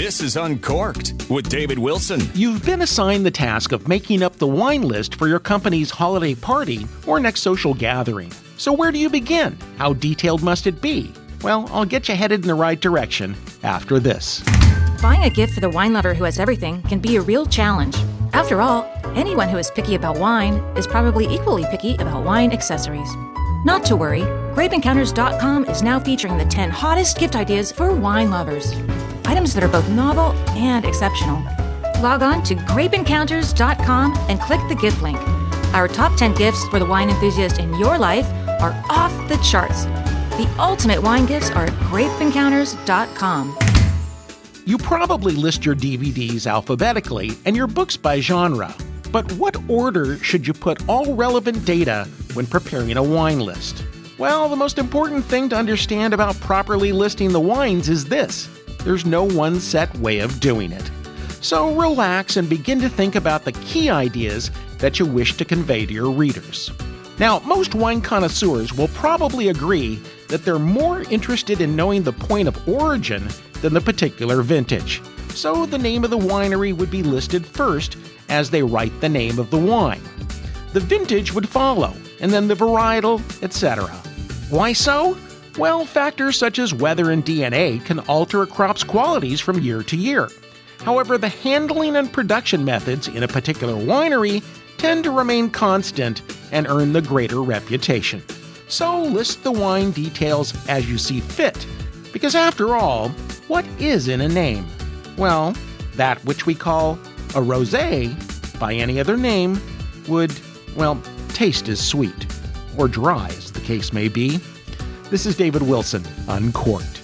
This is Uncorked with David Wilson. You've been assigned the task of making up the wine list for your company's holiday party or next social gathering. So, where do you begin? How detailed must it be? Well, I'll get you headed in the right direction after this. Buying a gift for the wine lover who has everything can be a real challenge. After all, anyone who is picky about wine is probably equally picky about wine accessories. Not to worry, GrapeEncounters.com is now featuring the 10 hottest gift ideas for wine lovers. That are both novel and exceptional. Log on to GrapeEncounters.com and click the gift link. Our top 10 gifts for the wine enthusiast in your life are off the charts. The ultimate wine gifts are at GrapeEncounters.com. You probably list your DVDs alphabetically and your books by genre. But what order should you put all relevant data when preparing a wine list? Well, the most important thing to understand about properly listing the wines is this there's no one set way of doing it. So relax and begin to think about the key ideas that you wish to convey to your readers. Now, most wine connoisseurs will probably agree that they're more interested in knowing the point of origin than the particular vintage. So the name of the winery would be listed first as they write the name of the wine. The vintage would follow, and then the varietal, etc. Why so? Well, factors such as weather and DNA can alter a crop's qualities from year to year. However, the handling and production methods in a particular winery tend to remain constant and earn the greater reputation. So list the wine details as you see fit, because after all, what is in a name? Well, that which we call a rosé by any other name would, well, taste as sweet, or dry as the case may be. This is David Wilson, Uncorked.